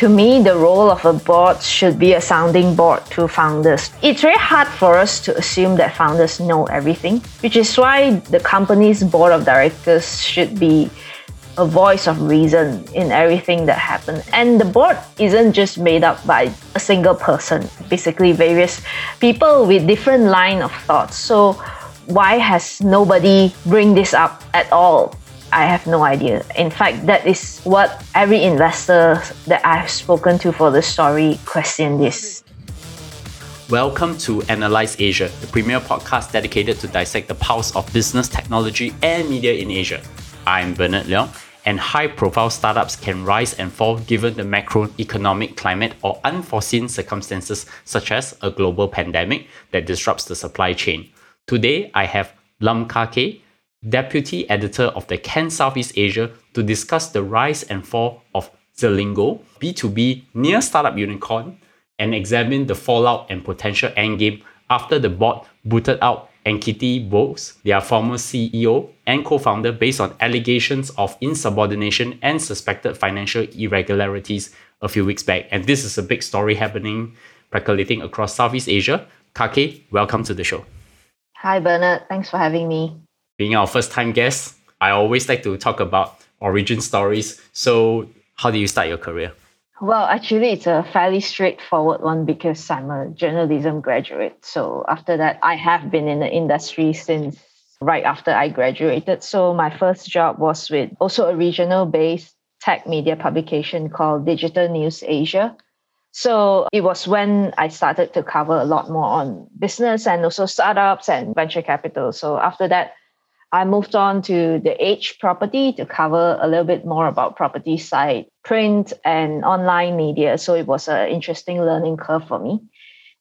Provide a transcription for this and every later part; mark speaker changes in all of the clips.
Speaker 1: to me, the role of a board should be a sounding board to founders. It's very hard for us to assume that founders know everything, which is why the company's board of directors should be a voice of reason in everything that happens. And the board isn't just made up by a single person, basically various people with different line of thoughts. So why has nobody bring this up at all? I have no idea. In fact, that is what every investor that I've spoken to for the story question this.
Speaker 2: Welcome to Analyze Asia, the premier podcast dedicated to dissect the pulse of business, technology, and media in Asia. I'm Bernard Leong, and high profile startups can rise and fall given the macroeconomic climate or unforeseen circumstances such as a global pandemic that disrupts the supply chain. Today, I have Lam Kake, deputy editor of the Ken Southeast Asia, to discuss the rise and fall of Zilingo, B2B near startup unicorn, and examine the fallout and potential endgame after the board booted out Ankiti Bose, their former CEO and co-founder based on allegations of insubordination and suspected financial irregularities a few weeks back. And this is a big story happening, percolating across Southeast Asia. Kake, welcome to the show.
Speaker 1: Hi Bernard, thanks for having me
Speaker 2: being our first time guest, I always like to talk about origin stories. So, how did you start your career?
Speaker 1: Well, actually, it's a fairly straightforward one because I'm a journalism graduate. So, after that, I have been in the industry since right after I graduated. So, my first job was with also a regional based tech media publication called Digital News Asia. So it was when I started to cover a lot more on business and also startups and venture capital. So after that, I moved on to the Edge property to cover a little bit more about property side, print and online media. So it was an interesting learning curve for me.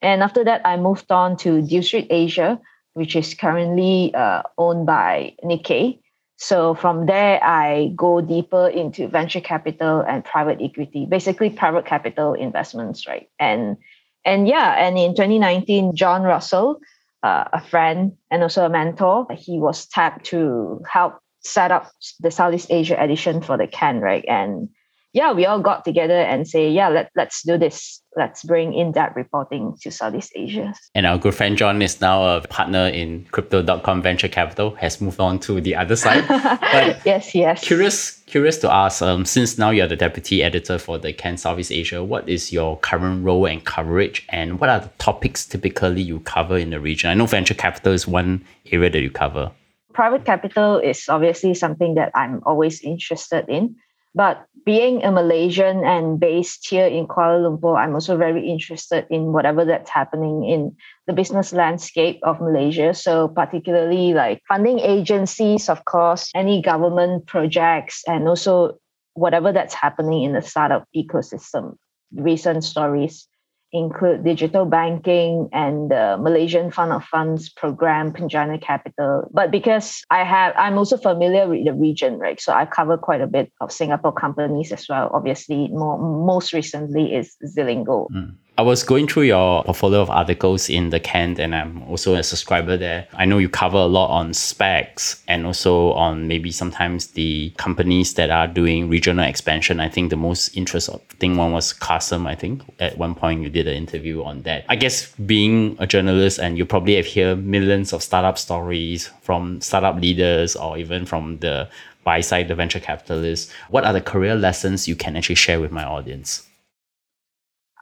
Speaker 1: And after that, I moved on to Deal Street Asia, which is currently uh, owned by Nikkei. So from there, I go deeper into venture capital and private equity, basically private capital investments, right? And and yeah, and in 2019, John Russell, uh, a friend and also a mentor. He was tapped to help set up the Southeast Asia edition for the Ken, right? And yeah, we all got together and say, yeah, let, let's do this. Let's bring in that reporting to Southeast Asia.
Speaker 2: And our good friend John is now a partner in crypto.com venture capital, has moved on to the other side.
Speaker 1: But yes, yes.
Speaker 2: Curious, curious to ask, um, since now you're the deputy editor for the Ken Southeast Asia, what is your current role and coverage and what are the topics typically you cover in the region? I know venture capital is one area that you cover.
Speaker 1: Private capital is obviously something that I'm always interested in but being a Malaysian and based here in Kuala Lumpur, I'm also very interested in whatever that's happening in the business landscape of Malaysia. So, particularly like funding agencies, of course, any government projects, and also whatever that's happening in the startup ecosystem. Recent stories include digital banking and the Malaysian Fund of Funds program, Penjana Capital. But because I have, I'm also familiar with the region, right? So I cover quite a bit of Singapore companies as well. Obviously, more, most recently is Zilingo. Mm.
Speaker 2: I was going through your portfolio of articles in the Ken, and I'm also a subscriber there. I know you cover a lot on SPACs and also on maybe sometimes the companies that are doing regional expansion. I think the most interesting thing one was Carsome. I think at one point you did an interview on that. I guess being a journalist and you probably have heard millions of startup stories from startup leaders or even from the buy side, the venture capitalists. What are the career lessons you can actually share with my audience?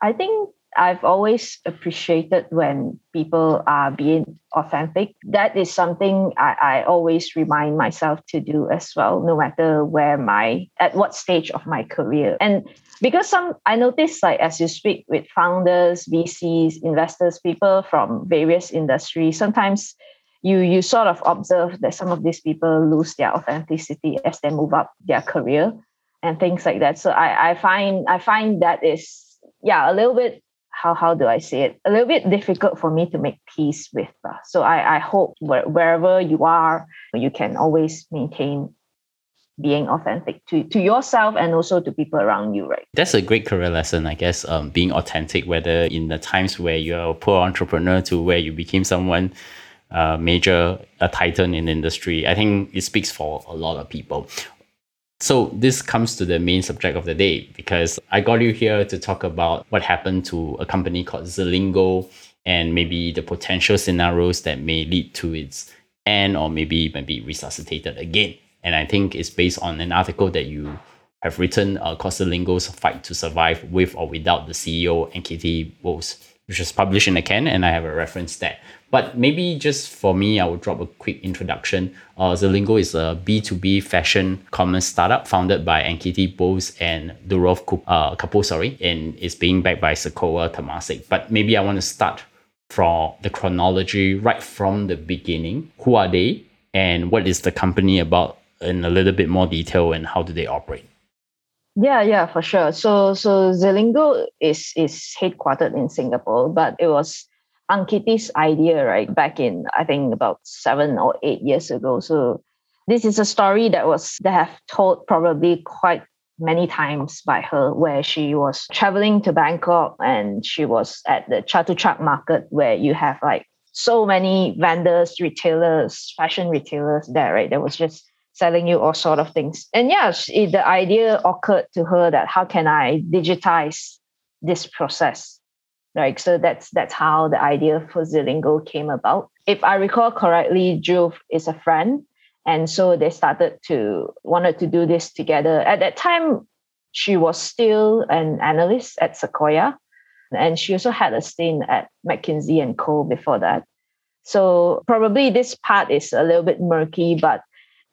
Speaker 1: I think I've always appreciated when people are being authentic. That is something I, I always remind myself to do as well, no matter where my at what stage of my career. And because some I notice like as you speak with founders, VCs, investors, people from various industries, sometimes you you sort of observe that some of these people lose their authenticity as they move up their career and things like that. So I, I find I find that is yeah a little bit how how do I say it? A little bit difficult for me to make peace with. Uh, so I I hope where, wherever you are, you can always maintain being authentic to, to yourself and also to people around you, right?
Speaker 2: That's a great career lesson, I guess. Um, being authentic, whether in the times where you're a poor entrepreneur to where you became someone uh, major, a titan in the industry. I think it speaks for a lot of people. So this comes to the main subject of the day because I got you here to talk about what happened to a company called Zilingo and maybe the potential scenarios that may lead to its end or maybe maybe resuscitated again. And I think it's based on an article that you have written uh, called Zilingo's Fight to Survive with or without the CEO Ankiti Bose, which was published in the Ken, and I have a reference there. But maybe just for me, I will drop a quick introduction. Uh, Zilingo is a B2B fashion commerce startup founded by Ankiti Bose and Dhruv uh, Kapoor, sorry, and it's being backed by Sequoia Temasek. But maybe I want to start from the chronology right from the beginning. Who are they and what is the company about in a little bit more detail and how do they operate?
Speaker 1: Yeah, yeah, for sure. So so Zilingo is is headquartered in Singapore, but it was Ankiti's idea, right, back in I think about seven or eight years ago. So this is a story that was that have told probably quite many times by her where she was traveling to Bangkok and she was at the Chatuchak market where you have like so many vendors, retailers, fashion retailers there, right? That was just selling you all sort of things. And yeah, the idea occurred to her that how can I digitize this process Right. So that's that's how the idea for Zilingo came about. If I recall correctly, Dhruv is a friend. And so they started to wanted to do this together. At that time, she was still an analyst at Sequoia. And she also had a stint at McKinsey and Co. before that. So probably this part is a little bit murky, but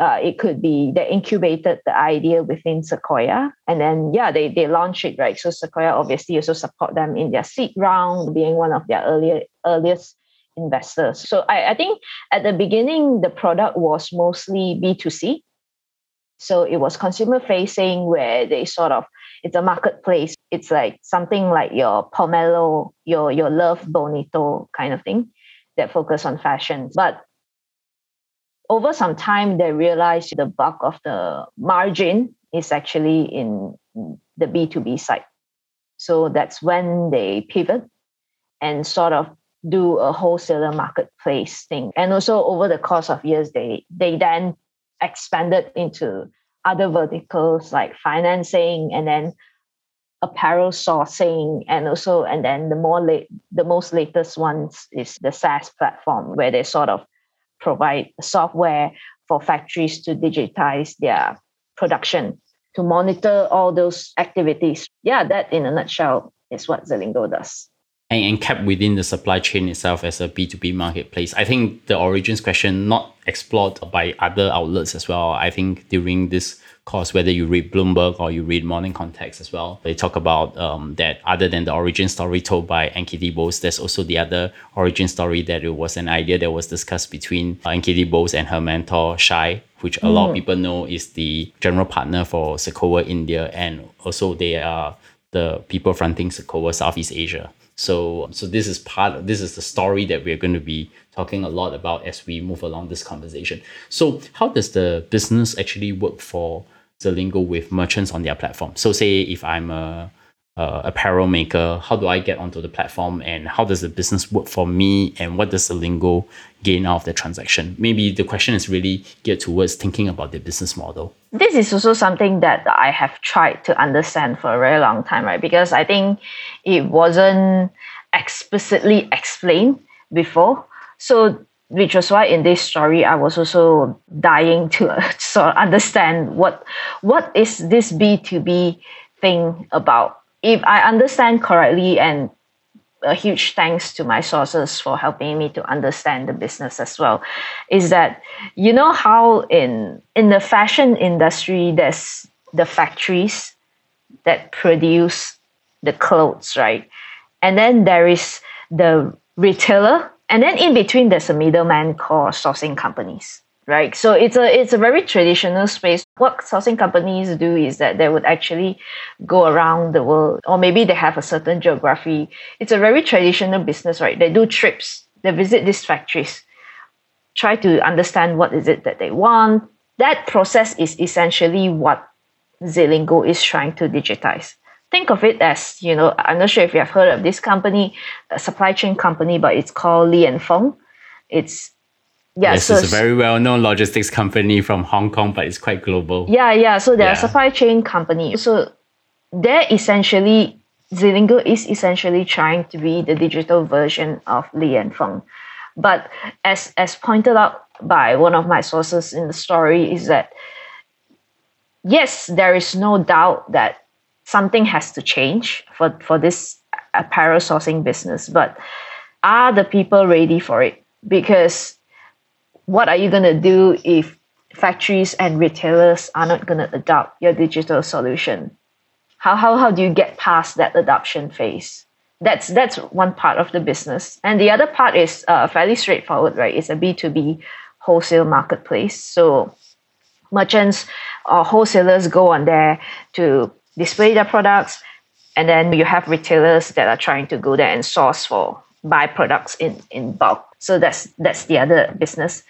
Speaker 1: uh, it could be they incubated the idea within Sequoia, and then yeah, they they launch it right. So Sequoia obviously also support them in their seed round, being one of their earlier earliest investors. So I, I think at the beginning the product was mostly B two C, so it was consumer facing where they sort of it's a marketplace. It's like something like your Pomelo, your your Love Bonito kind of thing that focus on fashion, but over some time, they realized the bulk of the margin is actually in the B2B side. So that's when they pivot and sort of do a wholesaler marketplace thing. And also over the course of years, they they then expanded into other verticals like financing and then apparel sourcing and also and then the more late the most latest ones is the SaaS platform where they sort of provide software for factories to digitize their production, to monitor all those activities. Yeah, that in a nutshell is what Zilingo does.
Speaker 2: And, and kept within the supply chain itself as a B2B marketplace. I think the origins question not explored by other outlets as well. I think during this course, whether you read Bloomberg or you read Morning Context as well, they talk about um, that other than the origin story told by Ankiti Bose, there's also the other origin story that it was an idea that was discussed between uh, Ankiti Bose and her mentor Shai, which a lot of mm. people know is the general partner for Sequoia India, and also they are the people fronting Sequoia Southeast Asia. So, so this is part of this is the story that we're going to be talking a lot about as we move along this conversation. So, how does the business actually work for Zilingo with merchants on their platform. So say if I'm a, a apparel maker, how do I get onto the platform and how does the business work for me and what does Zilingo gain out of the transaction? Maybe the question is really geared towards thinking about the business model.
Speaker 1: This is also something that I have tried to understand for a very long time, right? Because I think it wasn't explicitly explained before. So which was why in this story I was also dying to uh, sort of understand what what is this B2B thing about. If I understand correctly and a huge thanks to my sources for helping me to understand the business as well is that you know how in in the fashion industry there's the factories that produce the clothes right and then there is the retailer and then in between there's a middleman called sourcing companies right? So it's a it's a very traditional space. What sourcing companies do is that they would actually go around the world or maybe they have a certain geography. It's a very traditional business right? They do trips. They visit these factories try to understand what is it that they want. That process is essentially what Zilingo is trying to digitize think of it as, you know, I'm not sure if you have heard of this company, a supply chain company, but it's called Li and Fung. It's Yeah,
Speaker 2: Yes,
Speaker 1: so
Speaker 2: it's a very well-known logistics company from Hong Kong, but it's quite global.
Speaker 1: Yeah, yeah. So they're
Speaker 2: Yeah.
Speaker 1: a supply chain company. So they're essentially Zilingo is essentially trying to be the digital version of Li and Fung. But as as pointed out by one of my sources in the story, is that yes, there is no doubt that something has to change for, for this apparel sourcing business, but are the people ready for it? Because what are you going to do if factories and retailers are not going to adopt your digital solution? How, how, how do you get past that adoption phase? That's that's one part of the business, and the other part is uh, fairly straightforward, right? It's a B two B wholesale marketplace. So merchants or wholesalers go on there to display their products, and then you have retailers that are trying to go there and source for buy products in in bulk. So that's that's the other business.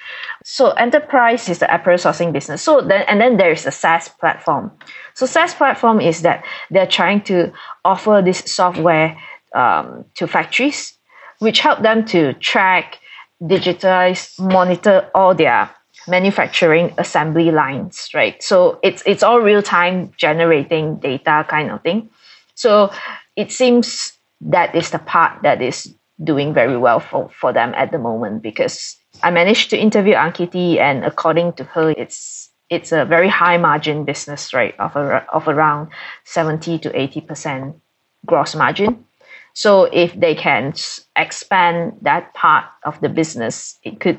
Speaker 1: So enterprise is the apparel sourcing business. So then and then there is a SaaS platform. So SaaS platform is that they're trying to offer this software um, to factories, which help them to track, digitize, monitor all their manufacturing assembly lines, right? So it's it's all real time generating data kind of thing. So it seems that is the part that is doing very well for, for them at the moment because I managed to interview Ankiti and according to her it's it's a very high margin business, right? Of, a, of around 70 to 80% gross margin. So if they can expand that part of the business, it could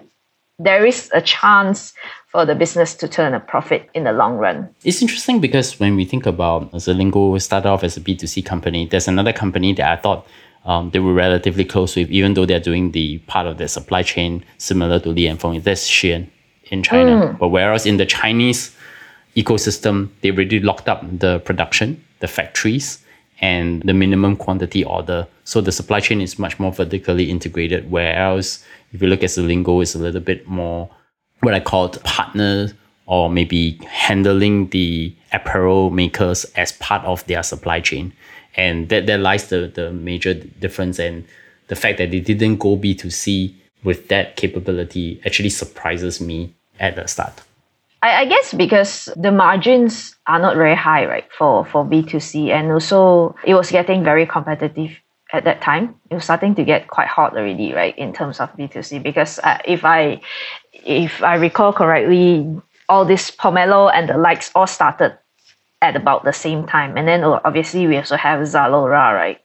Speaker 1: there is a chance for the business to turn a profit in the long run.
Speaker 2: It's interesting because when we think about Zilingo started off as a B2C company, there's another company that I thought um, they were relatively close with, even though they're doing the part of the supply chain similar to Li and Fung. That's Shein in China. But whereas in the Chinese ecosystem, they already locked up the production, the factories, and the minimum quantity order. So the supply chain is much more vertically integrated. Whereas if you look at Zilingo, it's a little bit more what I called partner or maybe handling the apparel makers as part of their supply chain. And that there lies the, the major difference and the fact that they didn't go B2C with that capability actually surprises me at the start.
Speaker 1: I, I guess because the margins are not very high, right, for, for B2C. And also, it was getting very competitive at that time. It was starting to get quite hot already, right, in terms of B2C. Because uh, if I if I recall correctly, all this Pomelo and the likes all started at about the same time. And then oh, obviously, we also have Zalora, right?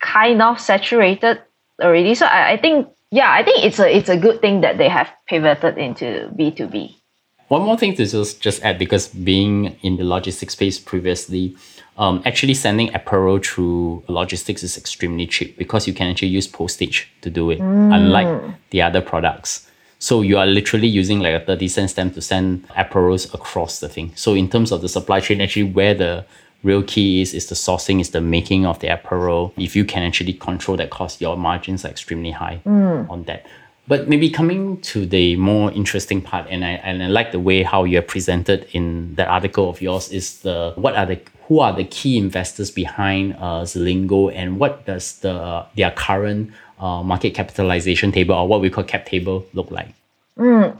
Speaker 1: Kind of saturated already. So I, I think, yeah, I think it's a it's a good thing that they have pivoted into B2B.
Speaker 2: One more thing to just, just add because being in the logistics space previously, um, actually sending apparel through logistics is extremely cheap because you can actually use postage to do it, unlike the other products. So you are literally using like a 30 cent stamp to send apparels across the thing. So in terms of the supply chain, actually where the real key is, is the sourcing, is the making of the apparel. If you can actually control that cost, your margins are extremely high on that. But maybe coming to the more interesting part, and I and I like the way how you are presented in that article of yours is the what are the who are the key investors behind uh, Zilingo and what does the their current uh, market capitalization table or what we call cap table look like?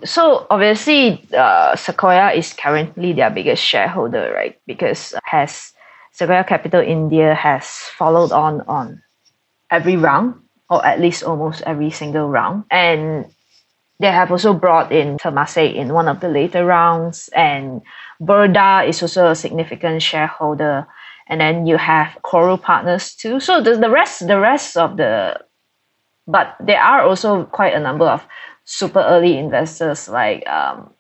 Speaker 1: So obviously, uh, Sequoia is currently their biggest shareholder, right? Because has Sequoia Capital India has followed on on every round, or at least almost every single round, and they have also brought in Temasek in one of the later rounds, and Burda is also a significant shareholder, and then you have Coral Partners too. So the, the rest, the rest of the, but there are also quite a number of super early investors like um,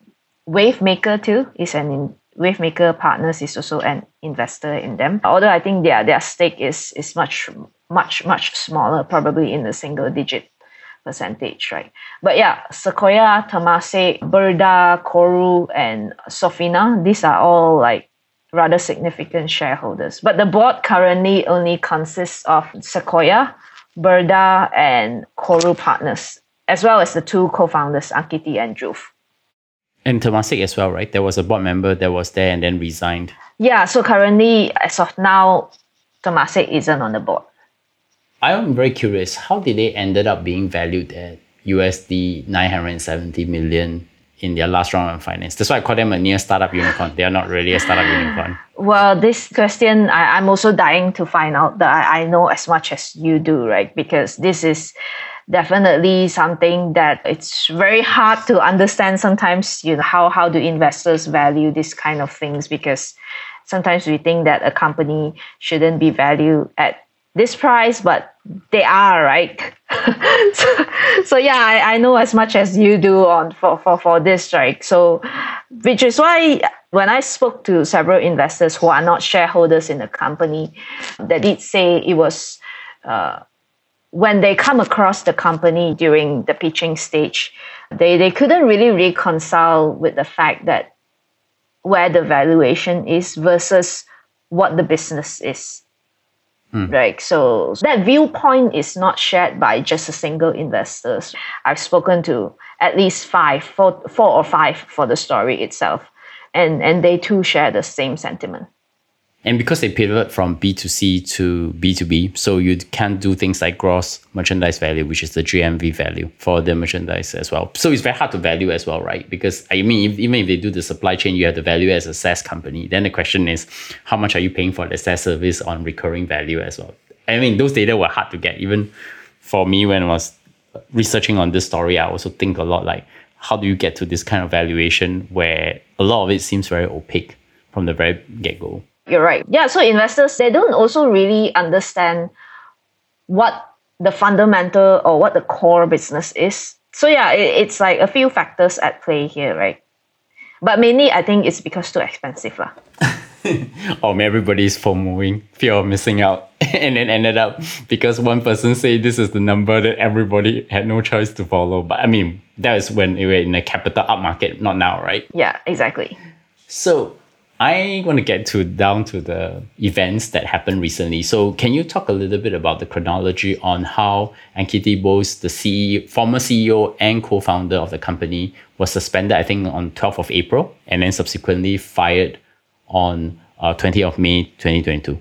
Speaker 1: Wavemaker too is an in, Wavemaker Partners is also an investor in them. Although I think their their stake is is much much much smaller, probably in the single digit percentage, right? But yeah, Sequoia, Temasek, Burda, Koru, and Sofina, these are all like rather significant shareholders. But the board currently only consists of Sequoia, Burda, and Koru Partners, as well as the two co-founders, Ankiti and Dhruv.
Speaker 2: And Temasek as well, right? There was a board member that was there and then resigned.
Speaker 1: Yeah, so currently, as of now, Temasek isn't on the board.
Speaker 2: I am very curious. How did they ended up being valued at USD 970 million in their last round of finance. That's why I call them a near startup unicorn. They are not really a startup unicorn.
Speaker 1: Well, this question, I, am also dying to find out that I, I know as much as you do, right? Because this is definitely something that it's very hard to understand sometimes, you know, how, how do investors value this kind of things because sometimes we think that a company shouldn't be valued at this price, but they are, right? so, so yeah, I, I know as much as you do on for, for, for this, right? So which is why when I spoke to several investors who are not shareholders in the company, they did say it was uh, when they come across the company during the pitching stage, they, they couldn't really reconcile with the fact that where the valuation is versus what the business is. Hmm. Right. So that viewpoint is not shared by just a single investor. I've spoken to at least five, four, four or five for the story itself. And and they too share the same sentiment.
Speaker 2: And because they pivot from B2C to B2B, so you can do things like gross merchandise value, which is the GMV value for the merchandise as well. So it's very hard to value as well, right? Because I mean, if, even if they do the supply chain, you have to value as a SaaS company. Then the question is, how much are you paying for the SaaS service on recurring value as well? I mean, those data were hard to get. Even for me, when I was researching on this story, I also think a lot like, how do you get to this kind of valuation where a lot of it seems very opaque from the very get go?
Speaker 1: You're right. Yeah, so investors they don't also really understand what the fundamental or what the core business is. So yeah, it, it's like a few factors at play here, right? But mainly I think it's because too expensive. Lah.
Speaker 2: or oh, everybody's FOMOing, fear of missing out, and then ended up because one person say this is the number that everybody had no choice to follow. But I mean, that is when we were in a capital up market, not now, right?
Speaker 1: Yeah, exactly.
Speaker 2: So I want to get to down to the events that happened recently. So can you talk a little bit about the chronology on how Ankiti Bose, the CEO, former CEO and co-founder of the company, was suspended, I think, on 12th of April, and then subsequently fired on uh, 20th of May 2022?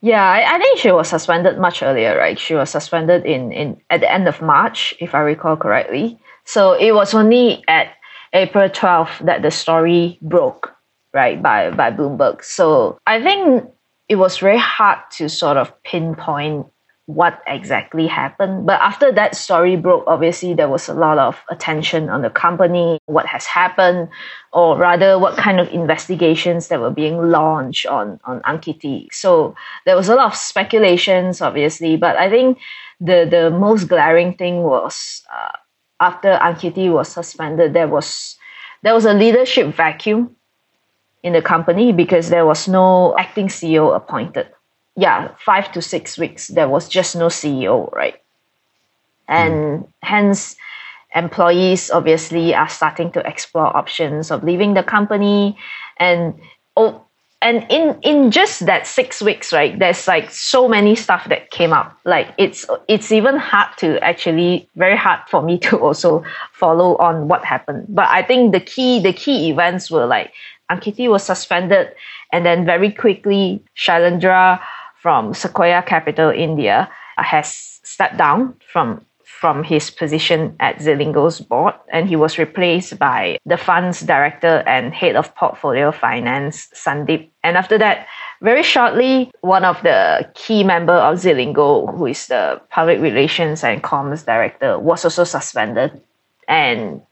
Speaker 1: Yeah, I, I, think she was suspended much earlier, right? She was suspended in, in at the end of March, if I recall correctly. So it was only at April 12th that the story broke right, by, by Bloomberg. So I think it was very hard to sort of pinpoint what exactly happened. But after that story broke, obviously there was a lot of attention on the company, what has happened, or rather what kind of investigations that were being launched on, on Ankiti. So there was a lot of speculations, obviously, but I think the, the most glaring thing was uh, after Ankiti was suspended, there was there was a leadership vacuum in the company because there was no acting CEO appointed. Yeah, five to six weeks, there was just no CEO, right? And mm. hence, employees obviously are starting to explore options of leaving the company. And oh, and in in just that six weeks, right, there's like so many stuff that came up. Like it's it's even hard to actually very hard for me to also follow on what happened. But I think the key the key events were like Ankiti was suspended, and then very quickly, Shailendra from Sequoia Capital India uh, has stepped down from from his position at Zilingo's board, and he was replaced by the fund's director and head of portfolio finance, Sandeep. And after that, very shortly, one of the key member of Zilingo, who is the public relations and comms director, was also suspended. And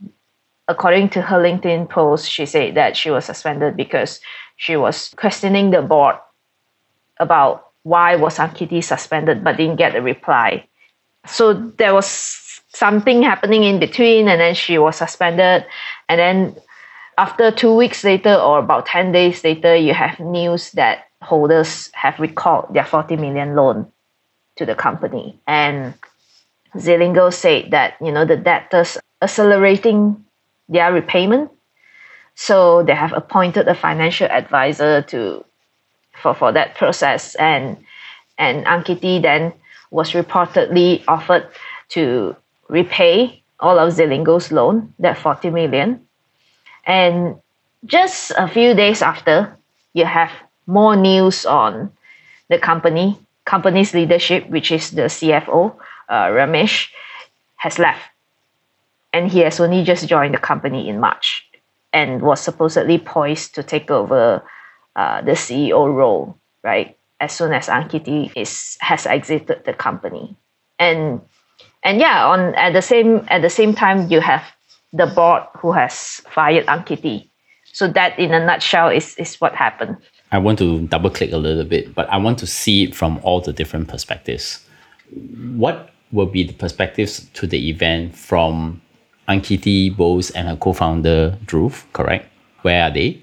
Speaker 1: according to her LinkedIn post, she said that she was suspended because she was questioning the board about why was Ankiti suspended but didn't get a reply. So there was something happening in between and then she was suspended and then after two weeks later or about 10 days later you have news that holders have recalled their 40 million loan to the company and Zilingo said that you know the debtors accelerating their repayment. So they have appointed a financial advisor to for, for that process and and Ankiti then was reportedly offered to repay all of Zilingo's loan, that 40 million. And just a few days after, you have more news on the company, company's leadership, which is the CFO, uh, Ramesh, has left and he has only just joined the company in March and was supposedly poised to take over uh, the CEO role, right? As soon as Ankiti is has exited the company, and and yeah, on at the same at the same time, you have the board who has fired Ankiti. So that, in a nutshell, is is what happened.
Speaker 2: I want to double click a little bit, but I want to see it from all the different perspectives. What will be the perspectives to the event from Ankiti Bose and her co-founder Dhruv, correct? Where are they?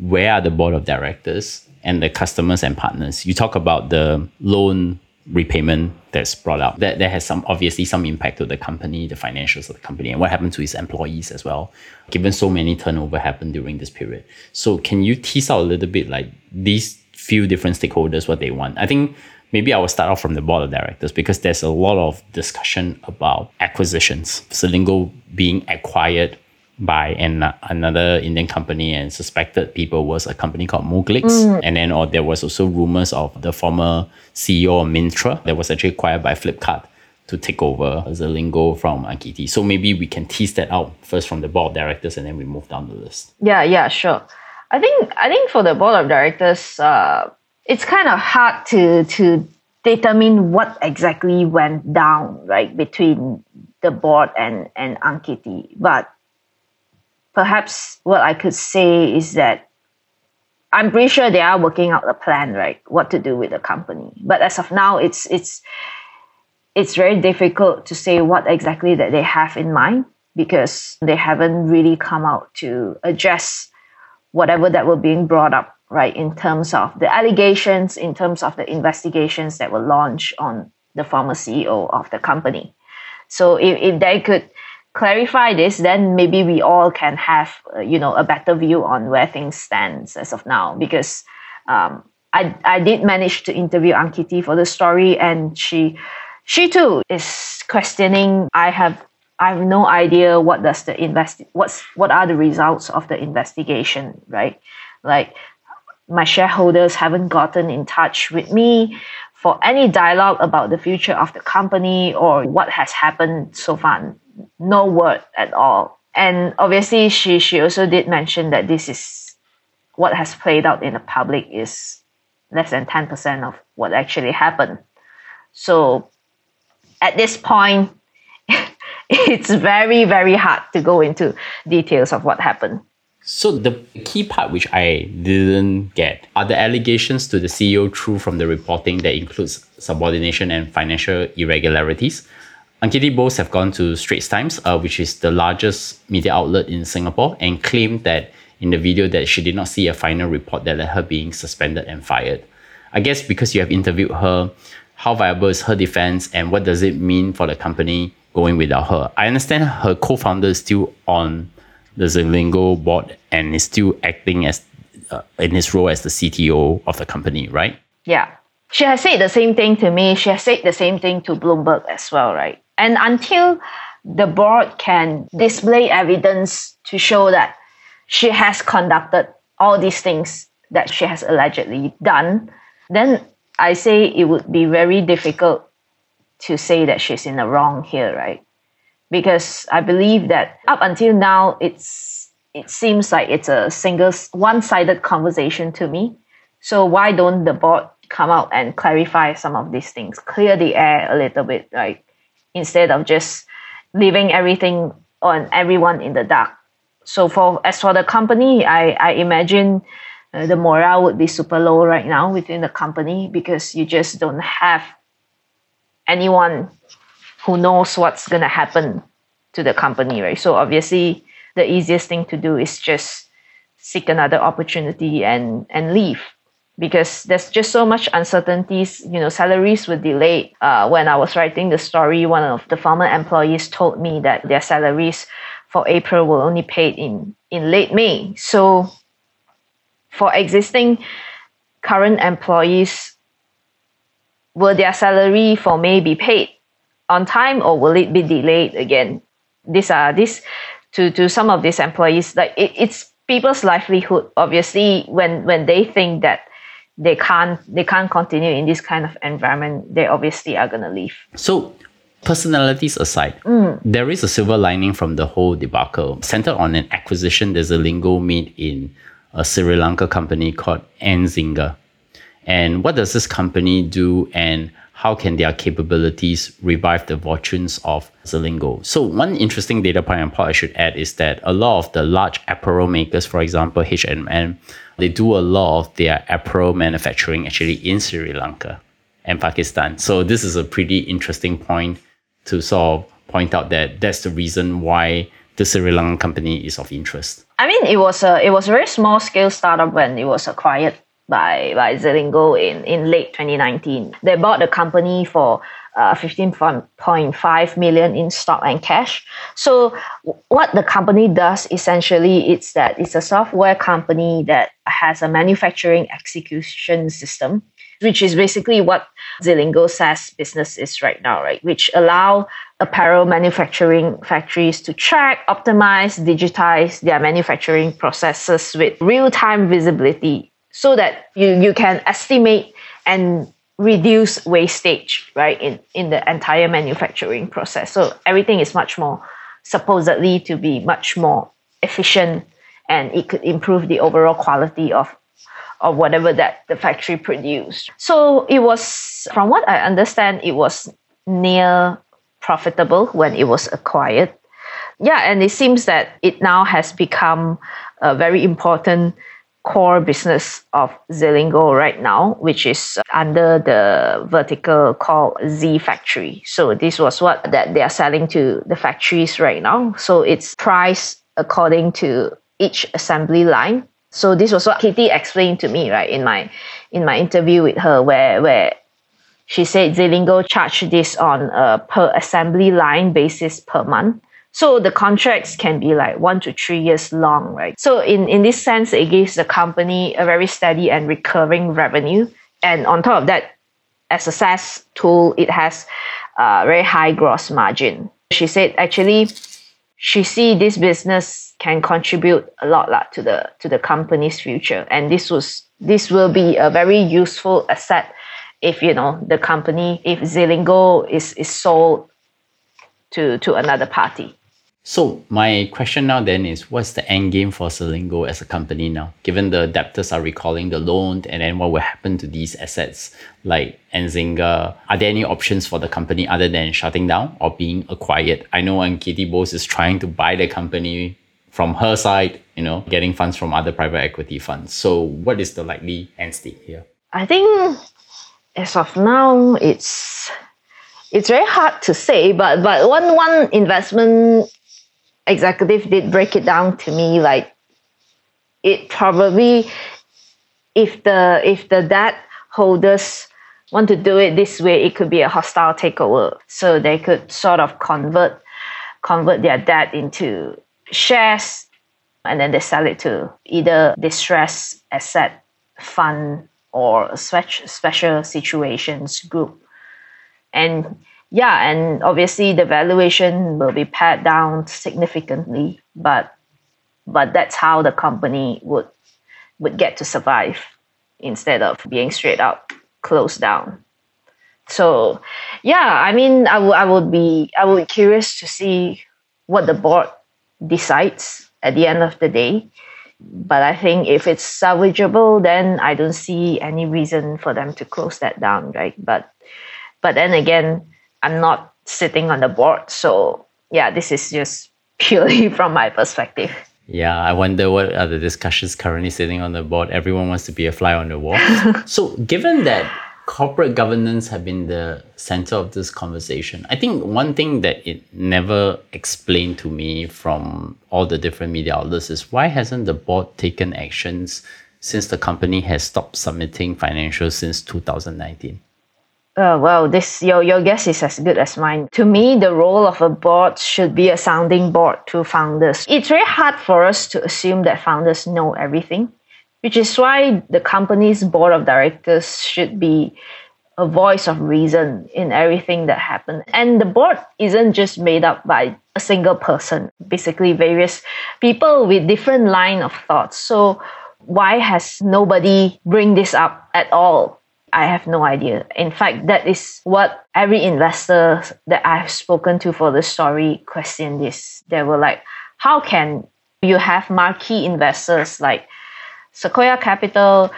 Speaker 2: Where are the board of directors and the customers and partners? You talk about the loan repayment that's brought up. That that has some obviously some impact to the company, the financials of the company, and what happened to its employees as well, given so many turnover happened during this period. So can you tease out a little bit like these few different stakeholders what they want? I think maybe I will start off from the board of directors because there's a lot of discussion about acquisitions. Zilingo being acquired by an, another Indian company and suspected people was a company called Moglix. Mm. And then or there was also rumors of the former CEO of Myntra that was actually acquired by Flipkart to take over Zilingo from Ankiti. So maybe we can tease that out first from the board of directors and then we move down the list.
Speaker 1: Yeah, yeah, sure. I think I think for the board of directors, uh, it's kind of hard to to determine what exactly went down right between the board and and Ankiti. But perhaps what I could say is that I'm pretty sure they are working out a plan, right? What to do with the company. But as of now, it's it's it's very difficult to say what exactly that they have in mind because they haven't really come out to address whatever that were being brought up, right? In terms of the allegations, in terms of the investigations that were launched on the former CEO of the company. So if, if they could clarify this, then maybe we all can have uh, you know a better view on where things stands as of now. Because um, I I did manage to interview Ankiti for the story, and she she too is questioning. I have I have no idea what does the invest what's what are the results of the investigation, right? Like my shareholders haven't gotten in touch with me for any dialogue about the future of the company or what has happened so far no word at all. And obviously, she she also did mention that this is what has played out in the public is less than ten percent of what actually happened. So, at this point, it's very very hard to go into details of what happened.
Speaker 2: So the key part which I didn't get are the allegations to the CEO true from the reporting that includes subordination and financial irregularities. Ankiti Bose have gone to Straits Times, uh, which is the largest media outlet in Singapore, and claimed that in the video that she did not see a final report that led her being suspended and fired. I guess because you have interviewed her, how viable is her defense and what does it mean for the company going without her? I understand her co-founder is still on the Zilingo board and is still acting as uh, in his role as the CTO of the company, right?
Speaker 1: Yeah. She has said the same thing to me. She has said the same thing to Bloomberg as well, right? And until the board can display evidence to show that she has conducted all these things that she has allegedly done, then I say it would be very difficult to say that she's in the wrong here, right? Because I believe that up until now, it's it seems like it's a single one-sided conversation to me. So why don't the board come out and clarify some of these things, clear the air a little bit, right? instead of just leaving everything on everyone in the dark. So for as for the company, I I imagine uh, the morale would be super low right now within the company because you just don't have anyone who knows what's gonna happen to the company, right? So obviously, the easiest thing to do is just seek another opportunity and and leave because there's just so much uncertainties. You know, salaries were delayed. Uh, when I was writing the story, one of the former employees told me that their salaries for April were only paid in, in late May. So for existing current employees, will their salary for May be paid on time or will it be delayed again? These are this to, to some of these employees, like it, it's people's livelihood obviously when when they think that they can't they can't continue in this kind of environment they obviously are going to leave
Speaker 2: so Personalities aside, mm. there is a silver lining from the whole debacle, centered on an acquisition there's a lingo made in a Sri Lanka company called Nzinga. And what does this company do and how can their capabilities revive the fortunes of Zilingo? So one interesting data point and part I should add is that a lot of the large apparel makers, for example, H&M, they do a lot of their apparel manufacturing actually in Sri Lanka and Pakistan. So this is a pretty interesting point to sort of point out that that's the reason why the Sri Lankan company is of interest.
Speaker 1: I mean, it was a it was a very small scale startup when it was acquired by by Zilingo in in late 2019. They bought the company for uh, 15.5 million in stock and cash. So what the company does essentially it's that it's a software company that has a manufacturing execution system which is basically what Zilingo SaaS business is right now, right? Which allow apparel manufacturing factories to track, optimize, digitize their manufacturing processes with real-time visibility so that you, you can estimate and reduce wastage, right, in, in the entire manufacturing process. So everything is much more supposedly to be much more efficient and it could improve the overall quality of or whatever that the factory produced. So it was, from what I understand, it was near profitable when it was acquired. Yeah, and it seems that it now has become a very important core business of Zilingo right now, which is under the vertical called Z Factory. So this was what that they are selling to the factories right now. So it's priced according to each assembly line so this was what Ankiti explained to me, right, in my in my interview with her, where where she said Zilingo charged this on a per assembly line basis per month. So the contracts can be like one to three years long, right? So in, in this sense, it gives the company a very steady and recurring revenue. And on top of that, as a SaaS tool, it has a very high gross margin. She said actually she see this business can contribute a lot lah, to the to the company's future and this was this will be a very useful asset if you know the company if Zilingo is is sold to to another party
Speaker 2: so my question now then is what's the end game for Zilingo as a company now? Given the debtors are recalling the loan and then what will happen to these assets like Nzinga? Are there any options for the company other than shutting down or being acquired? I know when Ankiti Bose is trying to buy the company from her side, you know, getting funds from other private equity funds. So what is the likely end state here?
Speaker 1: I think as of now it's it's very hard to say, but but one one investment executive did break it down to me like it probably if the if the debt holders want to do it this way it could be a hostile takeover. So they could sort of convert convert their debt into shares and then they sell it to either distress asset fund or special situations group. And yeah, and obviously the valuation will be pared down significantly, but but that's how the company would would get to survive instead of being straight up closed down. So yeah, I mean I would I would be I would be curious to see what the board decides at the end of the day. But I think if it's salvageable, then I don't see any reason for them to close that down, right? But but then again, I'm not sitting on the board. So yeah, this is just purely from my perspective.
Speaker 2: Yeah, I wonder what are the discussions currently sitting on the board. Everyone wants to be a fly on the wall. so given that corporate governance have been the center of this conversation, I think one thing that it never explained to me from all the different media outlets is why hasn't the board taken actions since the company has stopped submitting financials since 2019?
Speaker 1: Uh, well, this your your guess is as good as mine. To me, the role of a board should be a sounding board to founders. It's very hard for us to assume that founders know everything, which is why the company's board of directors should be a voice of reason in everything that happens. And the board isn't just made up by a single person, basically various people with different line of thoughts. So why has nobody bring this up at all I have no idea. In fact, that is what every investor that I've spoken to for the story questioned this. They were like, how can you have marquee investors like Sequoia Capital,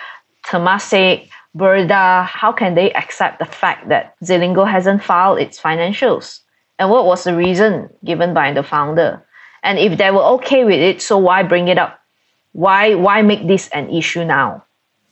Speaker 1: Temasek, Burda, how can they accept the fact that Zilingo hasn't filed its financials? And what was the reason given by the founder? And if they were okay with it, so why bring it up? Why why make this an issue now?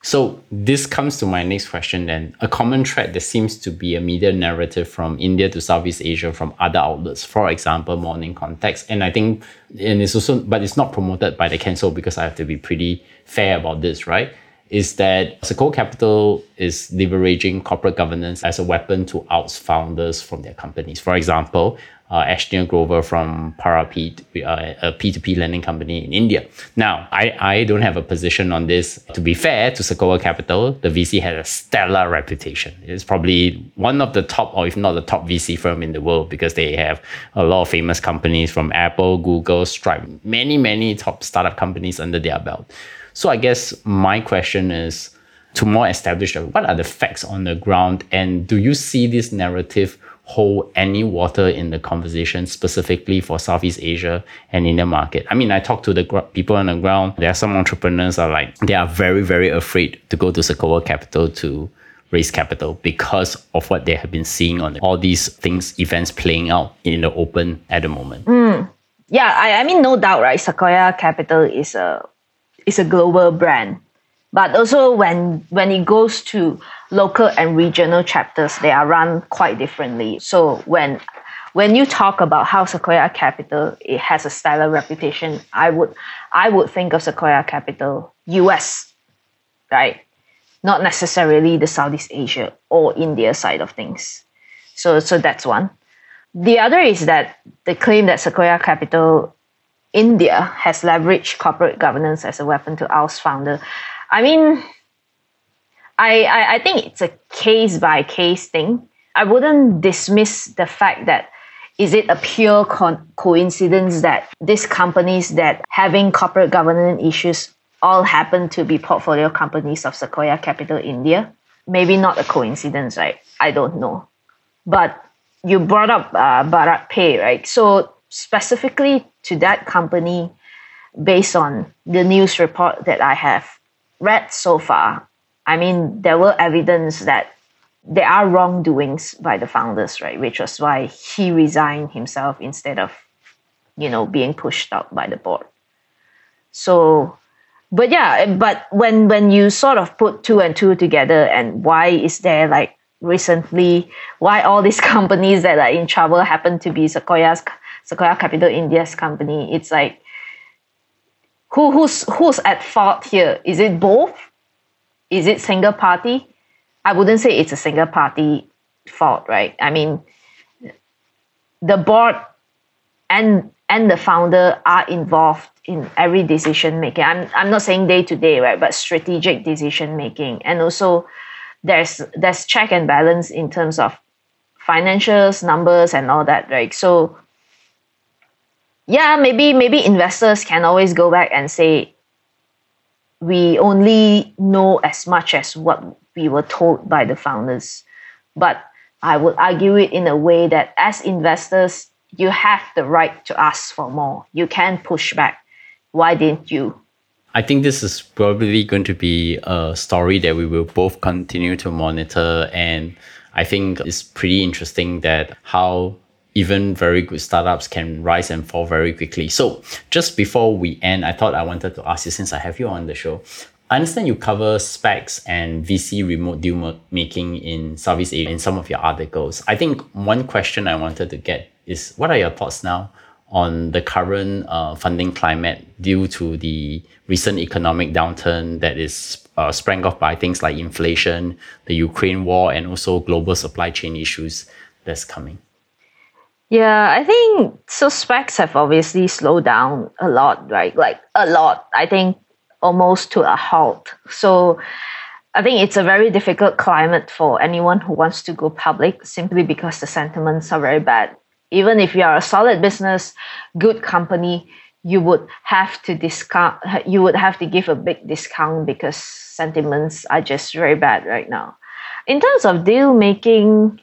Speaker 2: So this comes to my next question then. A common thread that seems to be a media narrative from India to Southeast Asia from other outlets, for example, Morning Context. And I think and it's also but it's not promoted by the council because I have to be pretty fair about this, right? Is that Sequoia Capital is leveraging corporate governance as a weapon to oust founders from their companies. For example, uh, Ashneer Grover from BharatPe, uh, a P2P lending company in India. Now, I, I don't have a position on this. To be fair to Sequoia Capital, the VC has a stellar reputation. It's probably one of the top, or if not the top VC firm in the world, because they have a lot of famous companies from Apple, Google, Stripe, many, many top startup companies under their belt. So I guess my question is to more establish what are the facts on the ground, and do you see this narrative? Hold any water in the conversation specifically for Southeast Asia and Indian market. I mean, I talk to the gr- people on the ground. There are some entrepreneurs are like they are very very afraid to go to Sequoia Capital to raise capital because of what they have been seeing on all these things events playing out in the open at the moment.
Speaker 1: Mm. Yeah, I, I mean no doubt, right? Sequoia Capital is a is a global brand but also when when it goes to local and regional chapters they are run quite differently. So when when you talk about how sequoia capital it has a stellar reputation i would i would think of sequoia capital us right? Not necessarily the southeast asia or india side of things. So so that's one. The other is that the claim that sequoia capital india has leveraged corporate governance as a weapon to oust founder. I mean, I, I, I think it's a case by case thing. I wouldn't dismiss the fact that is it a pure coincidence that these companies that having corporate governance issues all happen to be portfolio companies of Sequoia Capital India? Maybe not a coincidence, right? I don't know. But you brought up uh, Pay, right? So specifically to that company, based on the news report that I have read so far, I mean, there were evidence that there are wrongdoings by the founders, right? Which was why he resigned himself instead of, you know, being pushed out by the board. So, but yeah, but when when you sort of put two and two together, and why is there like recently why all these companies that are in trouble happen to be Sequoia's Sequoia Capital India's company? It's like who who's who's at fault here? Is it both? Is it single party? I wouldn't say it's a single party fault, right? I mean, the board and and the founder are involved in every decision making. I'm I'm not saying day to day, right? But strategic decision making, and also there's there's check and balance in terms of financials, numbers, and all that, right? So yeah, maybe maybe investors can always go back and say we only know as much as what we were told by the founders. But I would argue it in a way that as investors, you have the right to ask for more. You can push back. Why didn't you?
Speaker 2: I think this is probably going to be a story that we will both continue to monitor. And I think it's pretty interesting that how even very good startups can rise and fall very quickly. So just before we end, I thought I wanted to ask you since I have you on the show. I understand you cover SPACs and VC remote deal making in Southeast Asia in some of your articles. I think one question I wanted to get is what are your thoughts now on the current uh, funding climate due to the recent economic downturn that is uh, sprang off by things like inflation, the Ukraine war, and also global supply chain issues that's coming?
Speaker 1: Yeah, I think SPACs have obviously slowed down a lot, right? Like a lot. I think almost to a halt. So I think it's a very difficult climate for anyone who wants to go public simply because the sentiments are very bad. Even if you are a solid business, good company, you would have to discount you would have to give a big discount because sentiments are just very bad right now. in terms of deal making,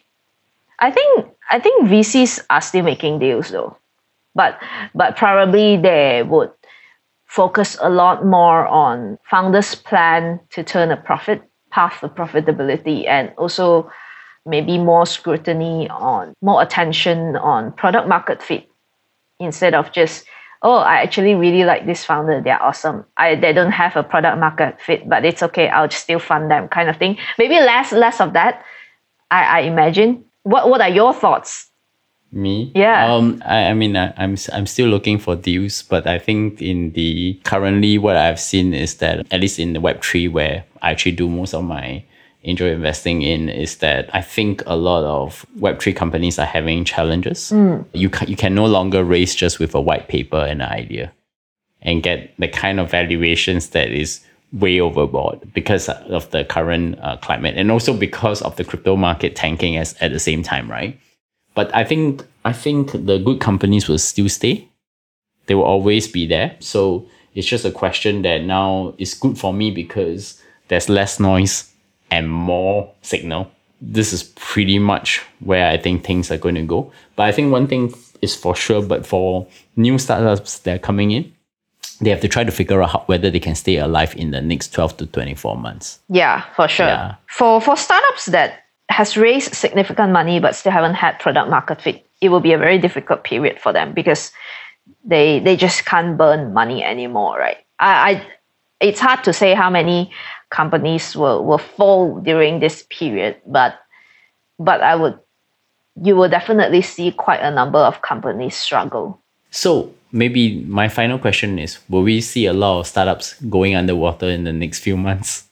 Speaker 1: I think I think VCs are still making deals though, but but probably they would focus a lot more on founders' plan to turn a profit path of profitability and also maybe more scrutiny on more attention on product market fit instead of just oh i actually really like this founder. They're awesome. I they don't have a product market fit but it's okay. I'll still fund them kind of thing. Maybe less less of that i, I imagine what what are your thoughts?
Speaker 2: Me?
Speaker 1: Yeah.
Speaker 2: um i, I mean I, i'm s- i'm still looking for deals but i think in the currently what i've seen is that at least in the web3 where i actually do most of my angel investing in is that i think a lot of web3 companies are having challenges. You can you can no longer raise just with a white paper and an idea and get the kind of valuations that is way overboard because of the current uh, climate and also because of the crypto market tanking as at the same time right but I think I think the good companies will still stay. They will always be there. So it's just a question that now is good for me because there's less noise and more signal. This is pretty much where I think things are going to go. But I think one thing is for sure, but for new startups that are coming in, they have to try to figure out how, whether they can stay alive in the next 12 to 24 months.
Speaker 1: yeah for sure
Speaker 2: Yeah.
Speaker 1: for for startups that has raised significant money but still haven't had product market fit it will be a very difficult period for them because they they just can't burn money anymore right i, I it's hard to say how many companies will, will fall during this period but but i would you will definitely see quite a number of companies struggle
Speaker 2: So maybe my final question is will we see a lot of startups going underwater in the next few months?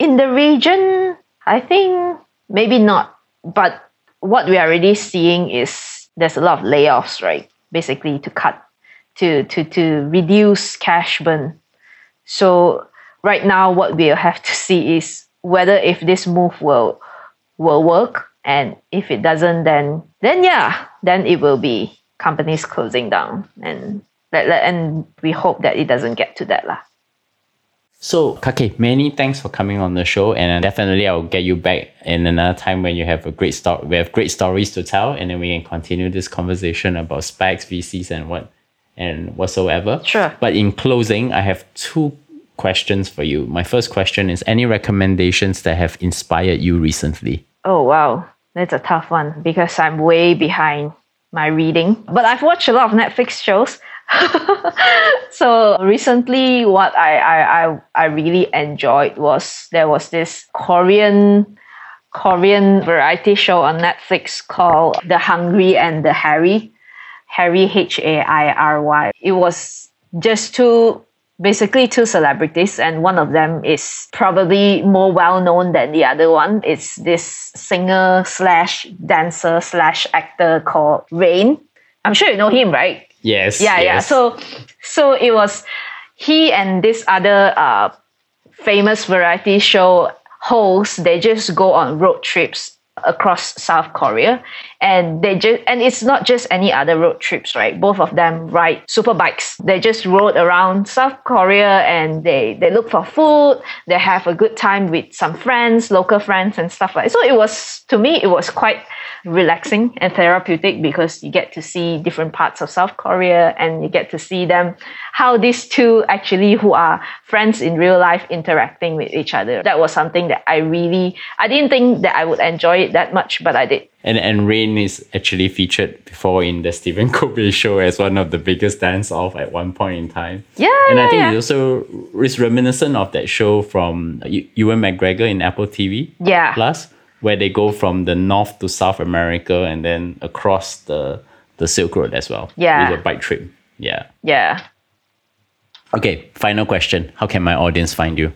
Speaker 1: in the region, I think maybe not. But what we are already seeing is there's a lot of layoffs, right? Basically to cut, to to to reduce cash burn. So right now, what we'll have to see is whether if this move will will work, and if it doesn't, then then yeah, then it will be companies closing down, and and we hope that it doesn't get to that lah.
Speaker 2: So, Kake, many thanks for coming on the show, and uh, definitely I'll get you back in another time when you have a great story. We have great stories to tell, and then we can continue this conversation about SPACs, VCs, and what and whatsoever.
Speaker 1: Sure.
Speaker 2: But in closing, I have two questions for you. My first question is: Any recommendations that have inspired you recently?
Speaker 1: Oh wow, that's a tough one because I'm way behind my reading. But I've watched a lot of Netflix shows. so recently what I, I, I, I really enjoyed was there was this Korean Korean variety show on Netflix called The Hungry and the Hairy. Hairy H A I R Y. It was just two basically two celebrities and one of them is probably more well known than the other one. It's this singer slash dancer slash actor called rain. I'm sure you know him right?
Speaker 2: Yes.
Speaker 1: yeah yeah. so so it was he and this other uh, famous variety show host they just go on road trips across south korea. And they just and it's not just any other road trips right? Both of them ride super bikes they just rode around south korea and they they look for food. They have a good time with some friends local friends and stuff like so it was to me it was quite relaxing and therapeutic because you get to see different parts of South Korea and you get to see them how these two actually who are friends in real life interacting with each other. That was something that I really I didn't think that I would enjoy it that much, but I did.
Speaker 2: And and Rain is actually featured before in the Stephen Colbert show as one of the biggest dance off at one point in time.
Speaker 1: Yeah,
Speaker 2: And I think
Speaker 1: yeah.
Speaker 2: it also is reminiscent of that show from uh, Eu- Ewan McGregor in Apple TV
Speaker 1: Yeah.
Speaker 2: Plus, where they go from the North to South America and then across the the Silk Road as well.
Speaker 1: Yeah.
Speaker 2: With a bike trip. Yeah.
Speaker 1: Yeah.
Speaker 2: Okay, final question. How can my audience find you?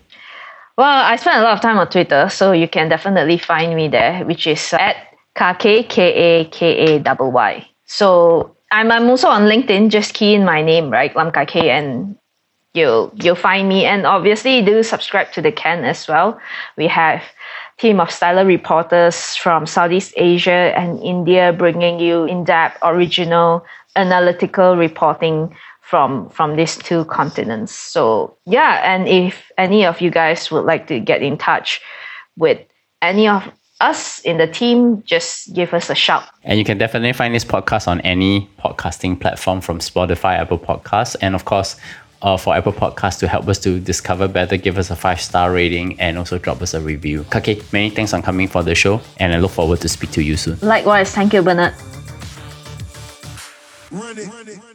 Speaker 1: Well, I spend a lot of time on Twitter, so you can definitely find me there, which is at Kake K A K A. So I'm, I'm also on LinkedIn. Just key in my name, right, Lam Kake, and you'll you'll find me. And obviously, do subscribe to the Ken as well. We have team of styler reporters from Southeast Asia and India, bringing you in-depth, original, analytical reporting from from these two continents. So yeah, and if any of you guys would like to get in touch with any of us in the team, just give us a shout.
Speaker 2: And you can definitely find this podcast on any podcasting platform from Spotify, Apple Podcasts, and of course, uh, for Apple Podcasts to help us to discover better, give us a five star rating, and also drop us a review. Kake, many thanks on coming for the show, and I look forward to speak to you soon.
Speaker 1: Likewise, thank you, Bernard. Run it, run it, run it,